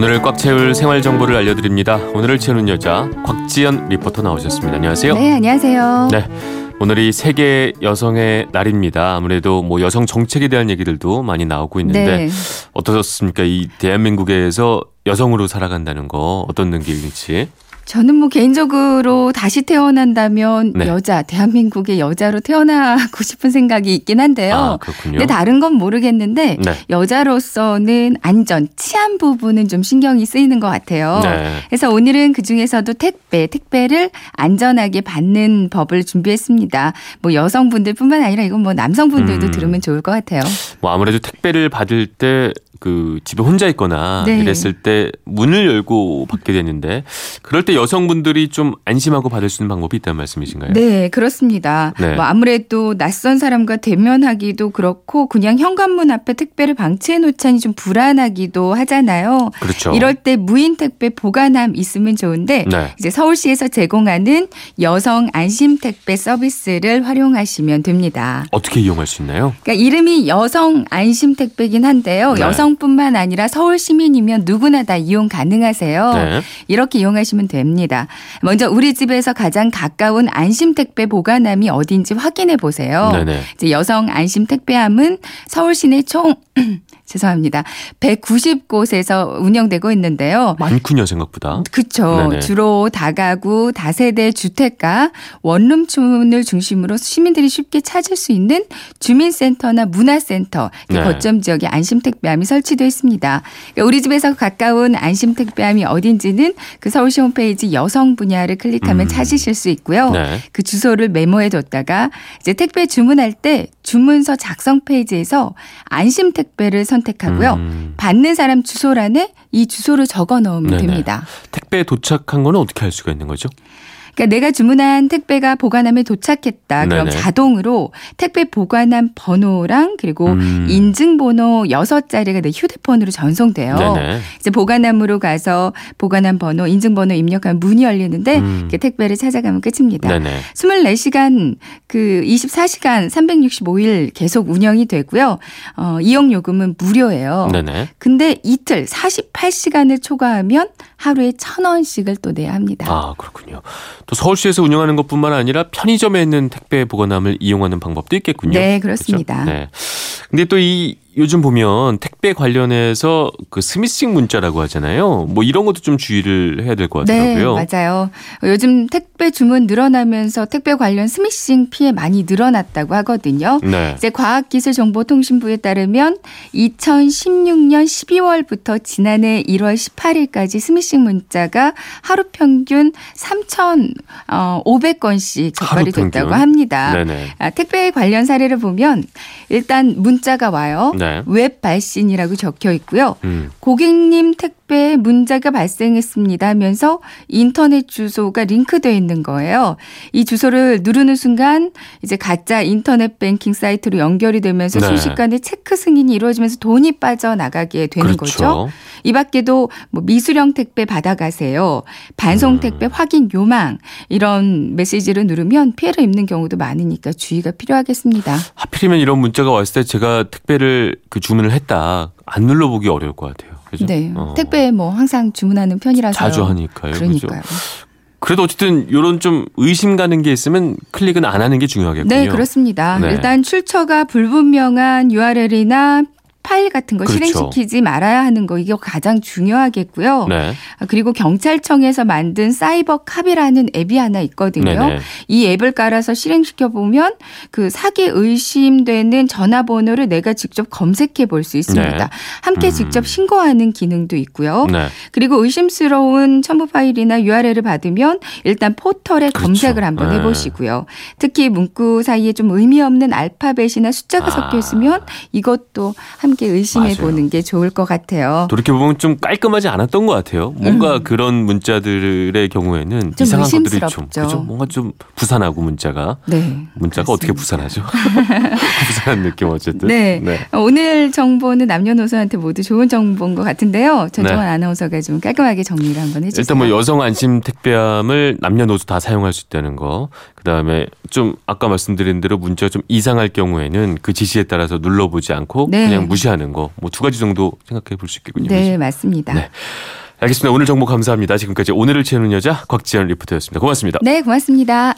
오늘을 꽉 채울 생활 정보를 알려드립니다. 오늘을 채우는 여자 곽지연 리포터 나오셨습니다. 안녕하세요. 네, 안녕하세요. 네. 오늘이 세계 여성의 날입니다. 아무래도 뭐 여성 정책에 대한 얘기들도 많이 나오고 있는데 네. 어떠셨습니까? 이 대한민국에서 여성으로 살아간다는 거 어떤 느낌인지. 저는 뭐 개인적으로 다시 태어난다면 네. 여자, 대한민국의 여자로 태어나고 싶은 생각이 있긴 한데요. 아, 그렇군요. 근데 다른 건 모르겠는데 네. 여자로서는 안전, 치안 부분은 좀 신경이 쓰이는 것 같아요. 네. 그래서 오늘은 그 중에서도 택배, 택배를 안전하게 받는 법을 준비했습니다. 뭐 여성분들뿐만 아니라 이건 뭐 남성분들도 음. 들으면 좋을 것 같아요. 뭐 아무래도 택배를 받을 때 그 집에 혼자 있거나 네. 이랬을 때 문을 열고 받게 되는데 그럴 때 여성분들이 좀 안심하고 받을 수 있는 방법이 있다는 말씀이신가요? 네, 그렇습니다. 네. 뭐 아무래도 낯선 사람과 대면하기도 그렇고 그냥 현관문 앞에 택배를 방치해 놓자니 좀 불안하기도 하잖아요. 그렇죠. 이럴 때 무인 택배 보관함 있으면 좋은데 네. 이제 서울시에서 제공하는 여성 안심 택배 서비스를 활용하시면 됩니다. 어떻게 이용할 수 있나요? 그러니까 이름이 여성 안심 택배긴 한데요. 네. 여성 뿐만 아니라 서울 시민이면 누구나 다 이용 가능하세요. 네. 이렇게 이용하시면 됩니다. 먼저 우리 집에서 가장 가까운 안심 택배 보관함이 어딘지 확인해 보세요. 네네. 이제 여성 안심 택배함은 서울 시내 총 죄송합니다. 190곳에서 운영되고 있는데요. 많군요 생각보다. 그렇죠. 주로 다가구, 다세대 주택가, 원룸촌을 중심으로 시민들이 쉽게 찾을 수 있는 주민센터나 문화센터 네. 거점 지역에 안심택배함이 설치되어 있습니다. 그러니까 우리 집에서 가까운 안심택배함이 어딘지는 그 서울시 홈페이지 여성 분야를 클릭하면 음. 찾으실 수 있고요. 네. 그 주소를 메모해 뒀다가 이제 택배 주문할 때 주문서 작성 페이지에서 안심 택배를 선택하고요. 음, 받는 사람 주소란에 이 주소를 적어 넣으면 네네. 됩니다. 택배 도착한 거는 어떻게 할 수가 있는 거죠? 그러니까 내가 주문한 택배가 보관함에 도착했다. 그럼 네네. 자동으로 택배 보관함 번호랑 그리고 음. 인증번호 6자리가 내 휴대폰으로 전송돼요. 네네. 이제 보관함으로 가서 보관함 번호, 인증번호 입력하면 문이 열리는데 음. 택배를 찾아가면 끝입니다. 네네. 24시간 그 24시간 365일 계속 운영이 되고요. 어, 이용 요금은 무료예요. 네네. 근데 이틀 48시간을 초과하면 하루에 1,000원씩을 또 내야 합니다. 아 그렇군요. 또 서울시에서 운영하는 것뿐만 아니라 편의점에 있는 택배 보관함을 이용하는 방법도 있겠군요. 네, 그렇습니다. 그렇죠? 네. 근데 또이 요즘 보면 택배 관련해서 그 스미싱 문자라고 하잖아요. 뭐 이런 것도 좀 주의를 해야 될것 네, 같더라고요. 맞아요. 요즘 택배 주문 늘어나면서 택배 관련 스미싱 피해 많이 늘어났다고 하거든요. 네. 이제 과학기술정보통신부에 따르면 2016년 12월부터 지난해 1월 18일까지 스미싱 문자가 하루 평균 3,500건씩 하루 적발이 평균? 됐다고 합니다. 네네. 아, 택배 관련 사례를 보면 일단 문자가 와요. 네. 웹 발신이라고 적혀 있고요. 음. 고객님 택 배에 문제가 발생했습니다 하면서 인터넷 주소가 링크되어 있는 거예요. 이 주소를 누르는 순간 이제 가짜 인터넷 뱅킹 사이트로 연결이 되면서 네. 순식간에 체크 승인이 이루어지면서 돈이 빠져나가게 되는 그렇죠. 거죠. 이 밖에도 뭐 미수령 택배 받아가세요. 반송 음. 택배 확인 요망 이런 메시지를 누르면 피해를 입는 경우도 많으니까 주의가 필요하겠습니다. 하필이면 이런 문자가 왔을 때 제가 택배를 그 주문을 했다 안 눌러보기 어려울 것 같아요. 그죠? 네. 어. 택배 뭐 항상 주문하는 편이라서 자주 하니까요. 그죠? 그러니까요. 그래도 어쨌든 이런 좀 의심 가는 게 있으면 클릭은 안 하는 게 중요하겠군요. 네, 그렇습니다. 네. 일단 출처가 불분명한 URL이나 파일 같은 거 그렇죠. 실행시키지 말아야 하는 거 이게 가장 중요하겠고요. 네. 아, 그리고 경찰청에서 만든 사이버 캅이라는 앱이 하나 있거든요. 네네. 이 앱을 깔아서 실행시켜 보면 그 사기 의심되는 전화번호를 내가 직접 검색해 볼 수 있습니다. 네. 함께 음. 직접 신고하는 기능도 있고요. 네. 그리고 의심스러운 첨부 파일이나 URL을 받으면 일단 포털에 그렇죠. 검색을 한번 네. 해보시고요. 특히 문구 사이에 좀 의미 없는 알파벳이나 숫자가 아. 섞여 있으면 이것도 함께 의심해 맞아요. 보는 게 좋을 것 같아요. 돌이켜 보면 좀 깔끔하지 않았던 것 같아요. 뭔가 그런 문자들의 경우에는 음. 좀 이상한 것들이 좀 의심스럽죠. 그죠? 뭔가 좀 부산하고 문자가 네. 문자가 어떻게 그렇습니다. 부산하죠? 부산한 느낌 어쨌든. 네. 오늘 정보는 남녀노소한테 모두 좋은 정보인 것 같은데요. 전정환 아나운서가 좀 깔끔하게 정리를 한번 해주세요. 네. 일단 뭐 여성 안심 택배함을 남녀노소 다 사용할 수 있다는 거. 그다음에 좀 아까 말씀드린 대로 문자가 좀 이상할 경우에는 그 지시에 따라서 눌러보지 않고 네. 그냥 무시하는 거 뭐 두 가지 정도 생각해 볼 수 있겠군요. 네, 맞습니다. 네. 알겠습니다. 오늘 정보 감사합니다. 지금까지 오늘을 채우는 여자 곽지연 리포터였습니다. 고맙습니다. 네, 고맙습니다.